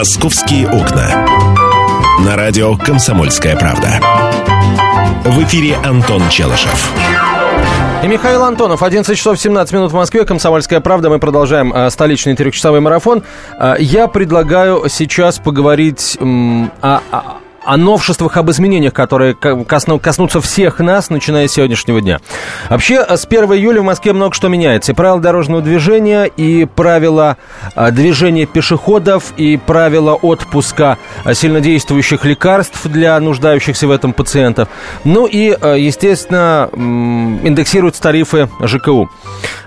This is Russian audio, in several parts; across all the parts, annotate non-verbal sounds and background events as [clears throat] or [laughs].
«Московские окна». На радио «Комсомольская правда». В эфире Антон Челышев. И Михаил Антонов, 11 часов 17 минут в Москве, «Комсомольская правда». Мы продолжаем э, столичный трехчасовой марафон. Э, я предлагаю сейчас поговорить э, о, о новшествах, об изменениях, которые коснутся всех нас, начиная с сегодняшнего дня. Вообще, с 1 июля в Москве много что меняется. И правила дорожного движения, и правила а, движения пешеходов, и правила отпуска а, сильнодействующих лекарств для нуждающихся в этом пациентов. Ну и, естественно, индексируются тарифы ЖКУ.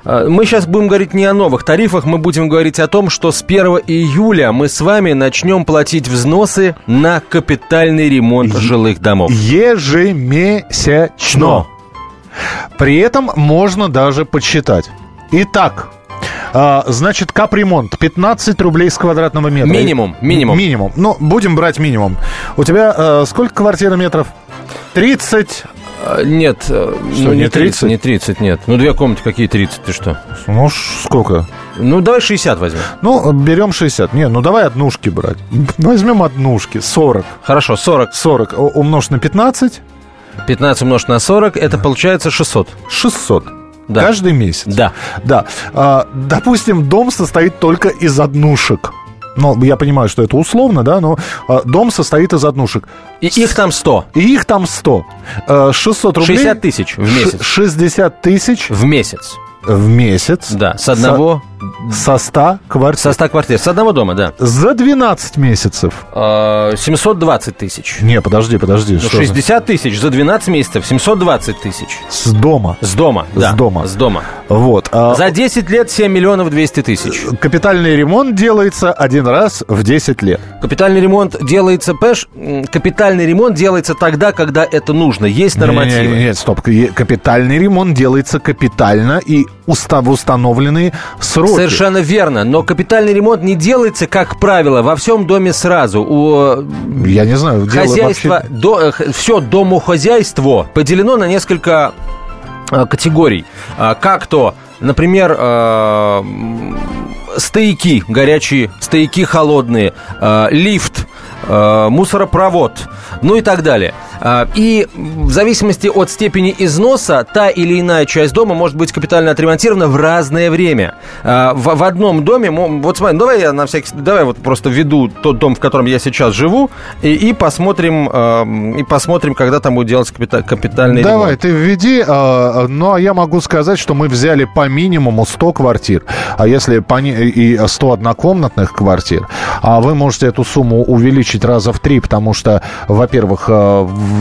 Мы сейчас будем говорить не о новых тарифах, мы будем говорить о том, что с 1 июля мы с вами начнем платить взносы на капитальный ремонт жилых домов. Ежемесячно. При этом можно даже подсчитать. Итак, а, значит, капремонт 15 рублей с квадратного метра. Минимум, минимум. Минимум. Ну, будем брать минимум. У тебя э, сколько квартира метров? 30 а, нет, э, что, ну не 30? Не 30, нет. Ну, две комнаты какие 30, ты что? Ну, сколько? Ну, давай 60 возьмем. Ну, берем 60. Не, ну давай однушки брать. Возьмем однушки, 40. Хорошо, 40. 40 умножь на 15. 15 умножить на 40, это получается 600. 600. Да. Каждый месяц? Да. Да. А, допустим, дом состоит только из однушек. Ну, я понимаю, что это условно, да, но э, дом состоит из однушек. И их там 100. И их там 100. Э, 600 рублей. 60 тысяч в месяц. 60 тысяч. В месяц. В месяц. Да, с одного... Со 100 квартир. Со 100 квартир. С одного дома, да. За 12 месяцев. 720 а, тысяч. Не, подожди, подожди. Ну, 60 тысяч за 12 месяцев, 720 тысяч. С дома. С дома, да. С дома. С дома. Вот. А... За 10 лет 7 миллионов 200 тысяч. Капитальный ремонт делается один раз в 10 лет. Капитальный ремонт делается, понимаешь, капитальный ремонт делается тогда, когда это нужно. Есть нормативы. Нет, нет, стоп. Капитальный ремонт делается капитально и устав установленные сроки. Совершенно верно. Но капитальный ремонт не делается, как правило, во всем доме сразу. У Я не знаю. Хозяйство, вообще... до, э, все домохозяйство поделено на несколько э, категорий. А, как то, например, э, стояки горячие, стояки холодные, лифт, мусоропровод, ну и так далее. А, и в зависимости от степени износа, та или иная часть дома может быть капитально отремонтирована в разное время. А, в, в одном доме, вот смотри, давай я на всякий давай вот просто введу тот дом, в котором я сейчас живу, и, и посмотрим, а, и посмотрим, когда там будет делаться капиталь, капитальный давай, ремонт. Давай, ты введи, но я могу сказать, что мы взяли по минимуму 100 квартир, а если по, и 100 однокомнатных квартир, а вы можете эту сумму увеличить раза в три, потому что, во-первых,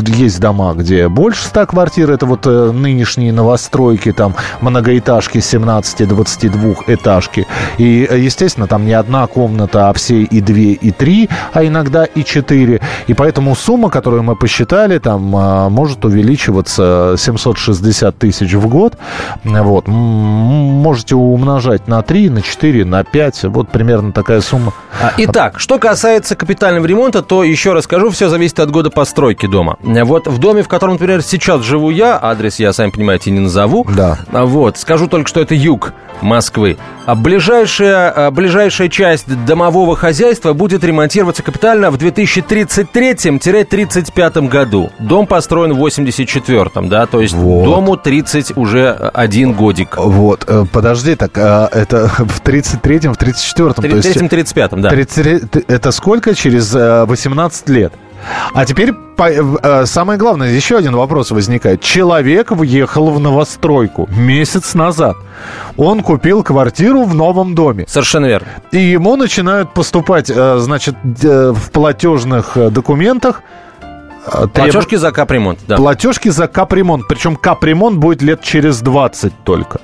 есть дома, где больше 100 квартир, это вот э, нынешние новостройки, там многоэтажки 17-22 этажки. И, э, естественно, там не одна комната, а все и две, и три, а иногда и четыре. И поэтому сумма, которую мы посчитали, там э, может увеличиваться 760 тысяч в год. Вот. Можете умножать на 3, на 4, на 5. Вот примерно такая сумма. Итак, что касается капитального ремонта, то еще расскажу, все зависит от года постройки дома. Вот в доме, в котором, например, сейчас живу я, адрес я, сами понимаете, не назову. Да. А Вот, скажу только, что это юг Москвы. А ближайшая, а ближайшая часть домового хозяйства будет ремонтироваться капитально в 2033-35 году. Дом построен в 84-м, да, то есть вот. дому 30 уже один годик. Вот, э, подожди, так а, это [laughs] в 33-м, в 34-м? 33-м, 35-м, да. 30, это сколько через 18 э, лет? А теперь э, самое главное, еще один вопрос возникает. Человек въехал в новостройку месяц назад. Он купил квартиру в новом доме. Совершенно верно. И ему начинают поступать, э, значит, в платежных э, документах Треб... Платежки за капремонт, да. Платежки за капремонт. Причем капремонт будет лет через 20 только.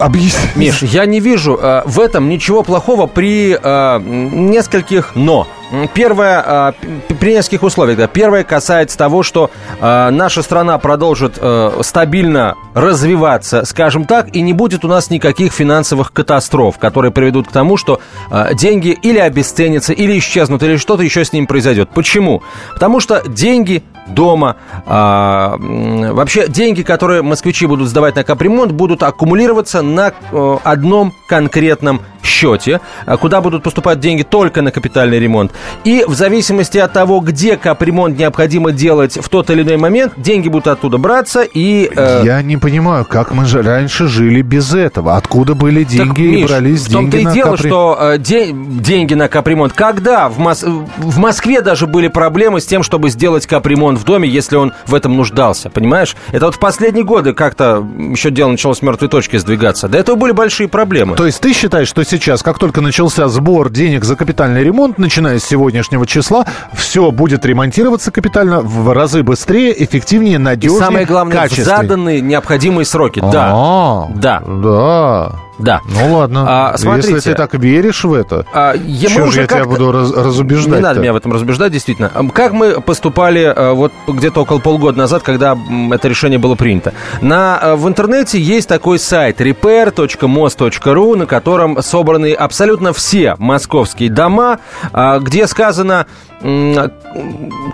Объясни. Миш, я не вижу э, в этом ничего плохого при э, нескольких «но». Первое, а, при нескольких условиях. Да. Первое касается того, что а, наша страна продолжит а, стабильно развиваться, скажем так, и не будет у нас никаких финансовых катастроф, которые приведут к тому, что деньги или обесценятся, или исчезнут, или что-то еще с ним произойдет. Почему? Потому что деньги дома, а, вообще деньги, которые москвичи будут сдавать на капремонт, будут аккумулироваться на а, одном конкретном счете, а, куда будут поступать деньги только на капитальный ремонт. И в зависимости от того, где капремонт необходимо делать в тот или иной момент, деньги будут оттуда браться и... Э... Я не понимаю, как мы же раньше жили без этого. Откуда были деньги так, Миш, и брались деньги на В том-то и дело, капри... что э, де... деньги на капремонт. Когда в, Мос... в Москве даже были проблемы с тем, чтобы сделать капремонт в доме, если он в этом нуждался, понимаешь? Это вот в последние годы как-то еще дело начало с мертвой точки сдвигаться. До этого были большие проблемы. То есть ты считаешь, что сейчас, как только начался сбор денег за капитальный ремонт, начиная с сегодняшнего числа, все будет ремонтироваться капитально в разы быстрее, эффективнее, надежнее, И самое главное, в заданные необходимые сроки. Да. А, да. Да. Да. Ну ладно. А, смотрите, Если ты так веришь в это, а, я, что же я тебя буду раз, разубеждать? Не надо меня в этом разубеждать, действительно. Как мы поступали э, вот где-то около полгода назад, когда это решение было принято? На, э, в интернете есть такой сайт repair.mos.ru, на котором собраны абсолютно все московские дома, а, где сказано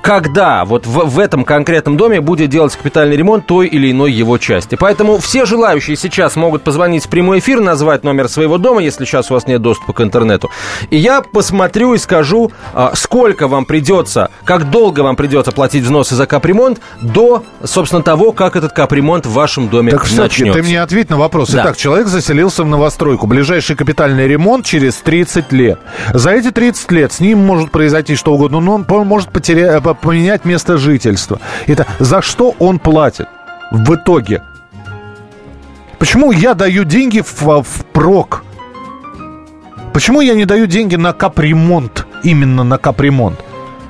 когда вот в, в этом конкретном доме будет делать капитальный ремонт той или иной его части. Поэтому все желающие сейчас могут позвонить в прямой эфир, назвать номер своего дома, если сейчас у вас нет доступа к интернету. И я посмотрю и скажу, а, сколько вам придется, как долго вам придется платить взносы за капремонт до, собственно, того, как этот капремонт в вашем доме так начнется. ты мне ответь на вопрос. Да. Итак, человек заселился в новостройку. Ближайший капитальный ремонт через 30 лет. За эти 30 лет с ним может произойти что угодно но он может потерять, э, поменять место жительства. Это за что он платит в итоге? Почему я даю деньги в, в прок? Почему я не даю деньги на капремонт? Именно на капремонт?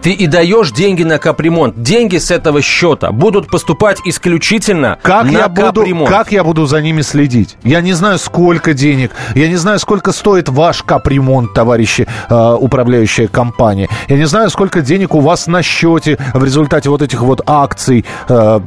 Ты и даешь деньги на капремонт. Деньги с этого счета будут поступать исключительно как на я буду, капремонт. Как я буду за ними следить? Я не знаю, сколько денег. Я не знаю, сколько стоит ваш капремонт, товарищи э, управляющая компания. Я не знаю, сколько денег у вас на счете в результате вот этих вот акций э,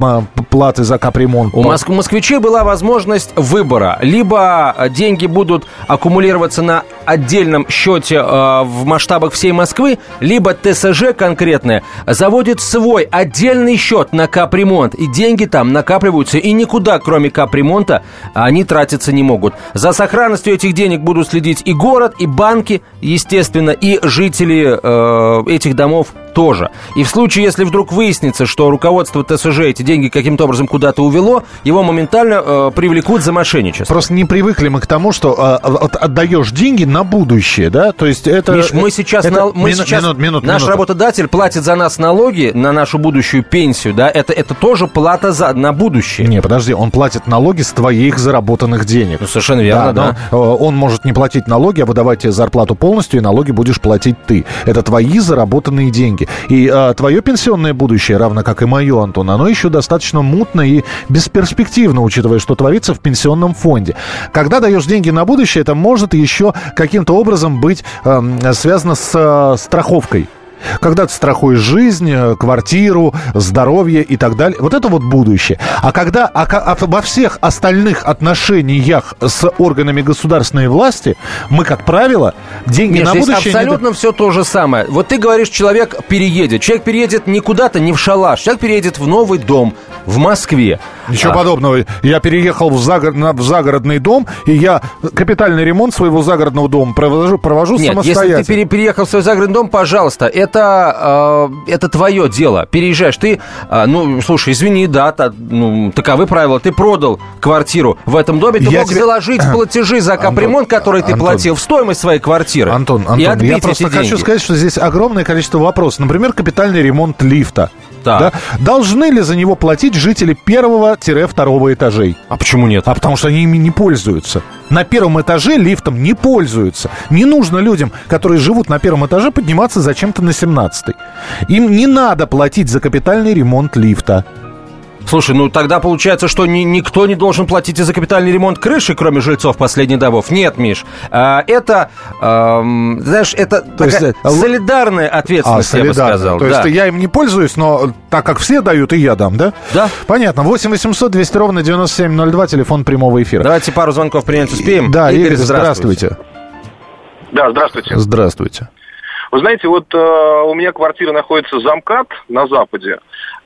платы за капремонт. У моск- москвичей была возможность выбора. Либо деньги будут аккумулироваться на отдельном счете э, в масштабах всей Москвы, либо ТСЖ конкретное заводит свой отдельный счет на капремонт, и деньги там накапливаются, и никуда, кроме капремонта, они тратиться не могут. За сохранностью этих денег будут следить и город, и банки, естественно, и жители э, этих домов тоже. И в случае, если вдруг выяснится, что руководство ТСЖ эти деньги каким-то образом куда-то увело, его моментально э, привлекут за мошенничество. Просто не привыкли мы к тому, что э, отдаешь деньги на будущее, да? То есть это... Миш, мы сейчас... Это, на, мы мину, сейчас минут, минут, наш минут. работодатель платит за нас налоги на нашу будущую пенсию, да? Это, это тоже плата за, на будущее. Не, подожди, он платит налоги с твоих заработанных денег. Ну, совершенно верно, да. да. Он может не платить налоги, а выдавать тебе зарплату полностью, и налоги будешь платить ты. Это твои заработанные деньги деньги. И а, твое пенсионное будущее, равно как и мое, Антон, оно еще достаточно мутно и бесперспективно, учитывая, что творится в пенсионном фонде. Когда даешь деньги на будущее, это может еще каким-то образом быть э, связано с э, страховкой когда ты страхуешь жизнь, э, квартиру, здоровье и так далее. Вот это вот будущее. А когда а, а, во всех остальных отношениях с органами государственной власти мы, как правило, деньги Нет, на будущее... абсолютно не... все то же самое. Вот ты говоришь, человек переедет. Человек переедет не куда-то, не в шалаш. Человек переедет в новый дом в Москве. Ничего а. подобного. Я переехал в, загор... в загородный дом, и я капитальный ремонт своего загородного дома провожу, провожу Нет, самостоятельно. если ты переехал в свой загородный дом, пожалуйста, это, э, это твое дело. Переезжаешь. Ты, э, ну, слушай, извини, да, та, ну, таковы правила. Ты продал квартиру в этом доме, ты я мог тебе... заложить [clears throat] платежи за капремонт, который ты Антон, платил, в стоимость своей квартиры. Антон, Антон, я просто хочу деньги. сказать, что здесь огромное количество вопросов. Например, капитальный ремонт лифта. Да. Должны ли за него платить жители первого-второго этажей? А почему нет? А потому что они ими не пользуются. На первом этаже лифтом не пользуются. Не нужно людям, которые живут на первом этаже, подниматься зачем-то на 17 Им не надо платить за капитальный ремонт лифта. Слушай, ну тогда получается, что ни, никто не должен платить и за капитальный ремонт крыши, кроме жильцов последних домов. Нет, Миш, а, это, а, знаешь, это То такая есть, э, солидарная ответственность, а, я бы сказал. То да. есть я им не пользуюсь, но так как все дают, и я дам, да? Да. Понятно. 8 800 200 ровно 9702, телефон прямого эфира. Давайте пару звонков принять успеем. Да, Игорь, Игорь здравствуйте. здравствуйте. Да, здравствуйте. Здравствуйте. Вы знаете, вот э, у меня квартира находится за МКАД на Западе.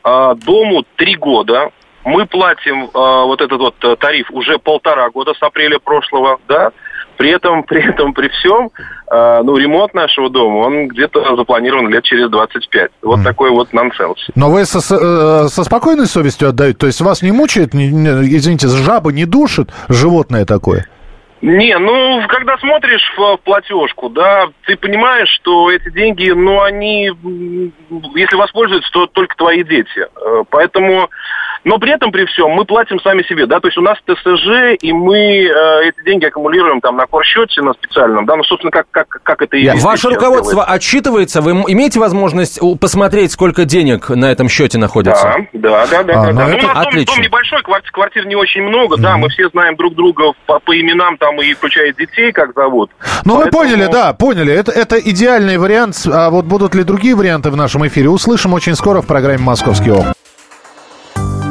Э, дому три года. Мы платим э, вот этот вот э, тариф уже полтора года с апреля прошлого, да. При этом, [laughs] при этом, при всем, э, ну, ремонт нашего дома, он где-то запланирован лет через 25. Вот mm. такой вот нонсенс. Но вы со, э, со спокойной совестью отдаете? То есть вас не мучает, не, извините, жаба не душит животное такое? Не, ну, когда смотришь в платежку, да, ты понимаешь, что эти деньги, ну, они, если воспользуются, то только твои дети. Э, поэтому но при этом, при всем, мы платим сами себе, да, то есть у нас ТСЖ, и мы э, эти деньги аккумулируем там на корсчете, на специальном, да, ну, собственно, как, как, как это и есть. Ваше руководство делает. отчитывается, вы имеете возможность посмотреть, сколько денег на этом счете находится? Да, да, да, да. А, да, да. Ну, ну, у нас дом, дом небольшой, квартир, квартир не очень много, mm-hmm. да, мы все знаем друг друга по, по именам там и включая детей, как зовут. Ну, Поэтому... вы поняли, да, поняли, это, это идеальный вариант, а вот будут ли другие варианты в нашем эфире, услышим очень скоро в программе «Московский окна».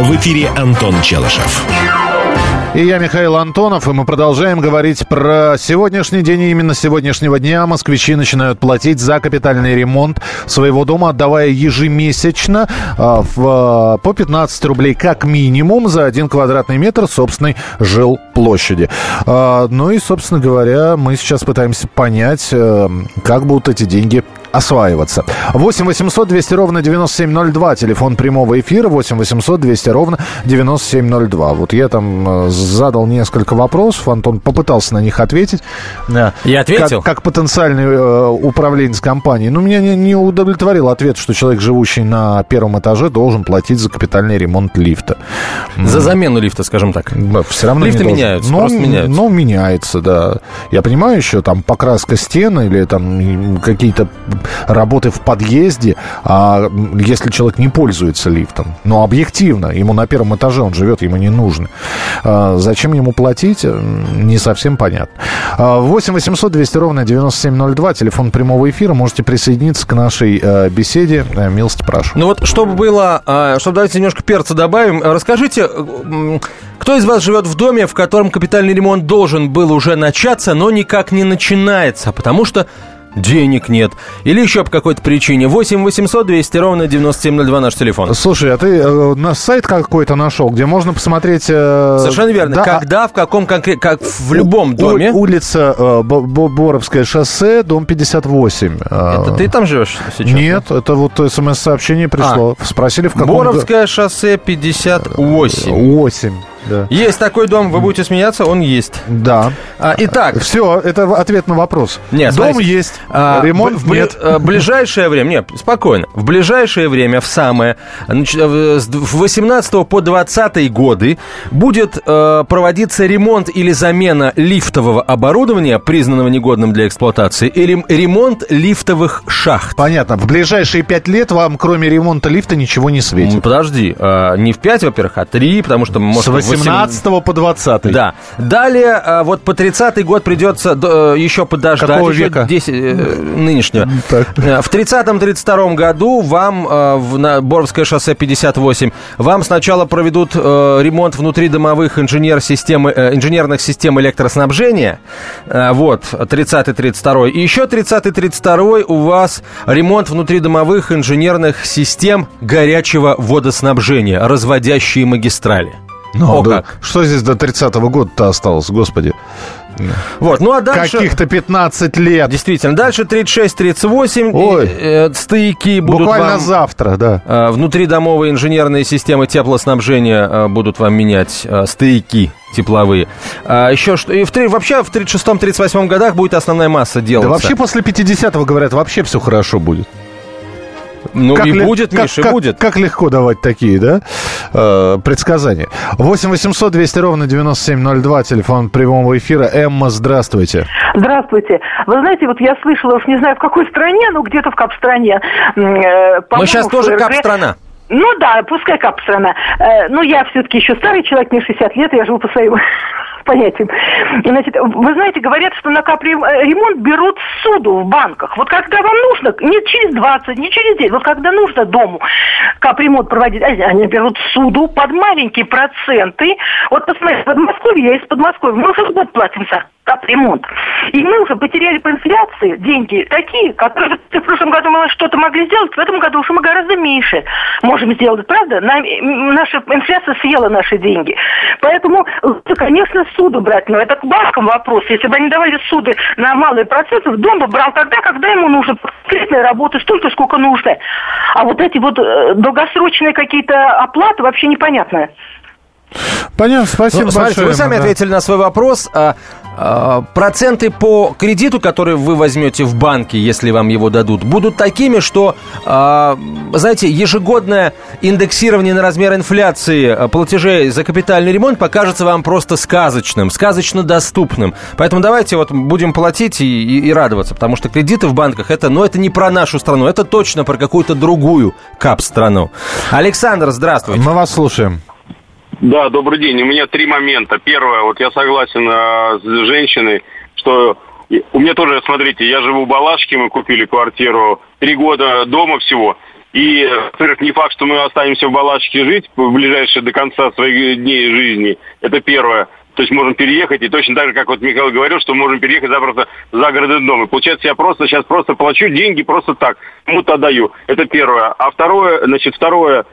В эфире Антон Челышев. И я Михаил Антонов, и мы продолжаем говорить про сегодняшний день. И именно с сегодняшнего дня москвичи начинают платить за капитальный ремонт своего дома, отдавая ежемесячно а, в, а, по 15 рублей как минимум за один квадратный метр собственной жилплощади. А, ну и, собственно говоря, мы сейчас пытаемся понять, э, как будут эти деньги осваиваться. 8 800 200 ровно 9702. Телефон прямого эфира 8 800 200 ровно 9702. Вот я там э, задал несколько вопросов. Антон попытался на них ответить. Я ответил? Как, как потенциальный э, управленец компании. Но меня не, не удовлетворил ответ, что человек, живущий на первом этаже, должен платить за капитальный ремонт лифта. За замену лифта, скажем так. Все равно Лифты меняются, но, просто меняются. Но меняется, да. Я понимаю еще там покраска стен или там какие-то работы в подъезде, а если человек не пользуется лифтом. Но объективно, ему на первом этаже он живет, ему не нужно. А, зачем ему платить, не совсем понятно. 8 800 200 ровно 9702, телефон прямого эфира. Можете присоединиться к нашей э, беседе. Э, милости прошу. Ну вот, чтобы было, а, чтобы давайте немножко перца добавим, расскажите, кто из вас живет в доме, в котором капитальный ремонт должен был уже начаться, но никак не начинается, потому что денег нет, или еще по какой-то причине. 8 800 200 ровно 9702 наш телефон. Слушай, а ты э, на сайт какой-то нашел, где можно посмотреть... Э, Совершенно верно. Да, Когда, в каком конкретно, как в любом доме. У, улица э, Боровское шоссе, дом 58. Э, это ты там живешь сейчас? Нет, это вот смс-сообщение пришло. А. Спросили, в каком... Боровское шоссе 58. 8. Да. Есть такой дом, вы будете смеяться, он есть. Да. А, итак. Все, это ответ на вопрос. Нет, дом смотрите, есть, а, ремонт б, нет. В ближайшее время, нет, спокойно. В ближайшее время, в самое, значит, с 18 по 20 годы будет э, проводиться ремонт или замена лифтового оборудования, признанного негодным для эксплуатации, или ремонт лифтовых шахт. Понятно. В ближайшие 5 лет вам, кроме ремонта лифта, ничего не светит. Подожди, э, не в 5, во-первых, а 3, потому что... Может, 18 по 20 Да. Далее, а, вот по 30 год придется э, еще подождать. Какого века? 10, э, нынешнего. Так. Э, в 30-32 году вам, в, на Боровское шоссе 58, вам сначала проведут ремонт внутридомовых инженер системы, инженерных систем электроснабжения. Вот, 30-32. И еще 30-32 у вас ремонт внутридомовых инженерных систем горячего водоснабжения, разводящие магистрали. Ну, О, да. Что здесь до 30-го года-то осталось, господи? Вот, ну а дальше... Каких-то 15 лет. Действительно, дальше 36-38 Ой. э, стояки будут Буквально вам, завтра, да. Э, внутридомовые инженерные системы теплоснабжения э, будут вам менять э, стояки тепловые. А еще что... И в, вообще в 36-38 годах будет основная масса делаться. Да вообще после 50-го, говорят, вообще все хорошо будет. Ну как и ли, будет, как, Миша, как, будет. Как легко давать такие, да, э, предсказания. 8 800 200 ровно 9702, телефон прямого эфира. Эмма, здравствуйте. Здравствуйте. Вы знаете, вот я слышала, уж не знаю в какой стране, но где-то в кап-стране. Э, Мы сейчас тоже кап-страна. Ну да, пускай кап-страна. Э, ну, я все-таки еще старый человек, мне 60 лет, я живу по своему понятием. Значит, вы знаете, говорят, что на капремонт берут суду в банках. Вот когда вам нужно, не через 20, не через 10, вот когда нужно дому капремонт проводить, они берут суду под маленькие проценты. Вот посмотрите, в Подмосковье, я из Подмосковья, мы уже год платимся капремонт. И мы уже потеряли по инфляции деньги такие, которые в прошлом году мы что-то могли сделать, в этом году уже мы гораздо меньше можем сделать, правда? Нам, наша инфляция съела наши деньги. Поэтому, конечно, суду брать, но это к банкам вопрос. Если бы они давали суды на малые проценты, дом бы брал тогда, когда ему нужно конкретная работа, столько, сколько нужно. А вот эти вот э, долгосрочные какие-то оплаты вообще непонятные. Понятно, спасибо ну, смотрите, большое. Вы сами да. ответили на свой вопрос. А, проценты по кредиту, который вы возьмете в банке, если вам его дадут, будут такими, что, а, знаете, ежегодное индексирование на размер инфляции а, платежей за капитальный ремонт покажется вам просто сказочным, сказочно доступным. Поэтому давайте вот будем платить и, и, и радоваться, потому что кредиты в банках это, ну, это не про нашу страну, это точно про какую-то другую кап-страну. Александр, здравствуйте. Мы вас слушаем. Да, добрый день. У меня три момента. Первое, вот я согласен э, с женщиной, что у меня тоже, смотрите, я живу в Балашке, мы купили квартиру, три года дома всего. И, во-первых, не факт, что мы останемся в Балашке жить в ближайшие до конца своих дней жизни. Это первое. То есть можем переехать, и точно так же, как вот Михаил говорил, что можем переехать запросто за городный дом. И получается, я просто сейчас просто плачу деньги просто так, кому-то отдаю. Это первое. А второе, значит, второе,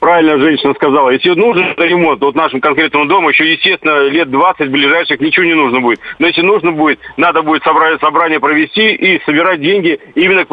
правильно женщина сказала, если нужен ремонт, вот нашему конкретному дому еще, естественно, лет 20 ближайших ничего не нужно будет. Но если нужно будет, надо будет собрать, собрание провести и собирать деньги именно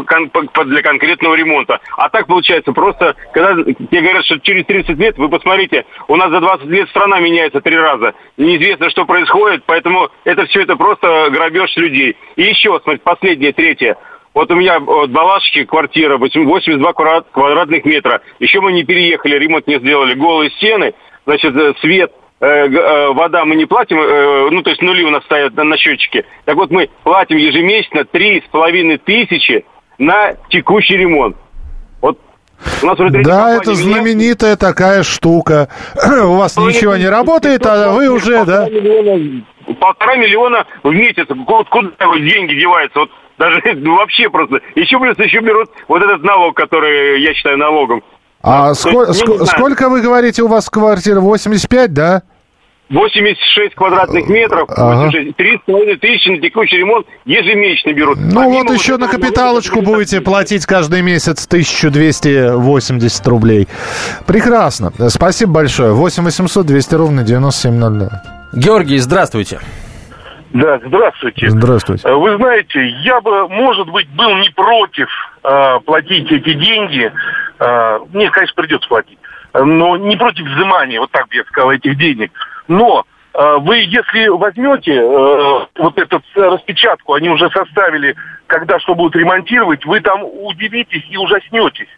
для конкретного ремонта. А так получается просто, когда тебе говорят, что через 30 лет, вы посмотрите, у нас за 20 лет страна меняется три раза. Неизвестно, что происходит, поэтому это все это просто грабеж людей. И еще, смотрите, последнее, третье. Вот у меня в Балашке квартира, 82 квадратных метра. Еще мы не переехали, ремонт не сделали. Голые стены, значит, э, свет, э, э, вода мы не платим, ну, то есть нули у нас стоят на, счетчике. Так вот, мы платим ежемесячно три с половиной тысячи на текущий ремонт. Вот у нас да, это знаменитая меня... такая штука. [clears throat] У вас ну, ничего не работает, а вы уже, да? полтора миллиона в месяц. Куда деньги деваются? Вот даже [laughs] ну, вообще просто. Еще плюс еще берут вот этот налог, который я считаю налогом. А сколь, ск- сколько вы говорите у вас квартира? 85, да? 86 квадратных метров, ага. 3,5 тысячи на текущий ремонт ежемесячно берут. Ну Помимо вот еще вот на капиталочку будете платить каждый месяц 1280 рублей. Прекрасно. Спасибо большое. 8 800 200 ровно 9702. Георгий, здравствуйте. Да, здравствуйте. Здравствуйте. Вы знаете, я бы, может быть, был не против э, платить эти деньги. Э, мне, конечно, придется платить. Но не против взимания, вот так бы я сказал, этих денег. Но э, вы, если возьмете э, вот эту распечатку, они уже составили, когда что будут ремонтировать, вы там удивитесь и ужаснетесь.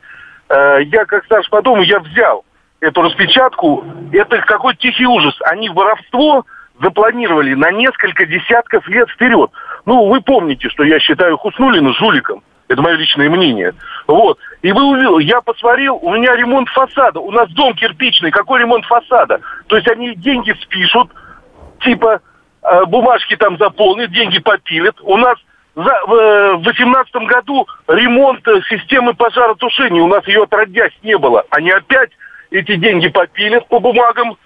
Э, я, как старший по дому, я взял эту распечатку. Это какой-то тихий ужас. Они воровство запланировали на несколько десятков лет вперед. Ну, вы помните, что я считаю Хуснулина жуликом. Это мое личное мнение. Вот. И вы увидели, я посмотрел, у меня ремонт фасада. У нас дом кирпичный. Какой ремонт фасада? То есть они деньги спишут, типа э, бумажки там заполнят, деньги попилят. У нас за, в 2018 году ремонт э, системы пожаротушения. У нас ее отродясь не было. Они опять эти деньги попилят по бумагам,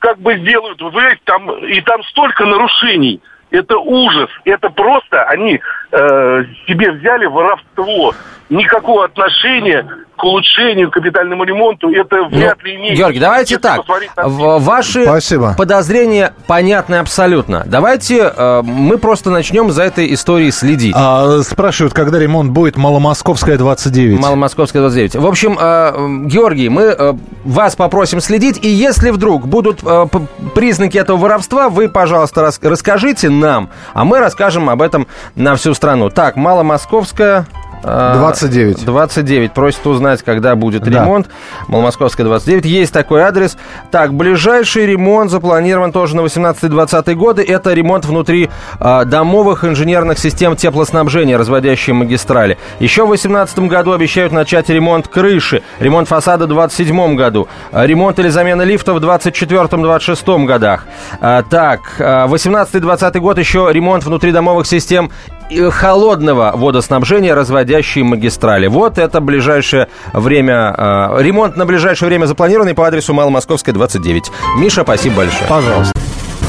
как бы сделают, вы там, и там столько нарушений. Это ужас. Это просто они э, себе взяли воровство. Никакого отношения к улучшению, к капитальному ремонту, это ну, вряд ли имеет. Георгий, давайте Если так. Ваши Спасибо. подозрения понятны абсолютно. Давайте э, мы просто начнем за этой историей следить. А, спрашивают, когда ремонт будет Маломосковская 29. Маломосковская 29. В общем, э, Георгий, мы э, вас попросим следить, и если вдруг будут э, признаки этого воровства, вы, пожалуйста, рас расскажите нам, а мы расскажем об этом на всю страну. Так, Маломосковская 29. 29. Просит узнать, когда будет Да. ремонт. Маломосковская, 29. Есть такой адрес. Так, ближайший ремонт запланирован тоже на 18-20 годы. Это ремонт внутри а, домовых инженерных систем теплоснабжения, разводящие магистрали. Еще в 2018 году обещают начать ремонт крыши. Ремонт фасада в 2027 году. А, Ремонт или замена лифта в 2024-2026 годах. А, Так, а, 18-20 год еще ремонт внутридомовых систем э, холодного водоснабжения, разводящие магистрали. Вот это ближайшее время, э, ремонт на ближайшее время запланированный по адресу Маломосковская, 29. Миша, спасибо большое. Пожалуйста.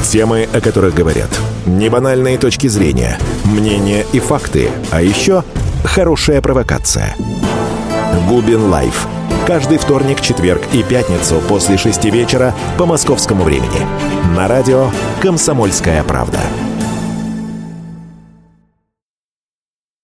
Темы, о которых говорят. Небанальные точки зрения, мнения и факты. А еще хорошая провокация. Губин Live. Каждый вторник, четверг и пятницу после шести вечера по московскому времени. На радио «Комсомольская правда».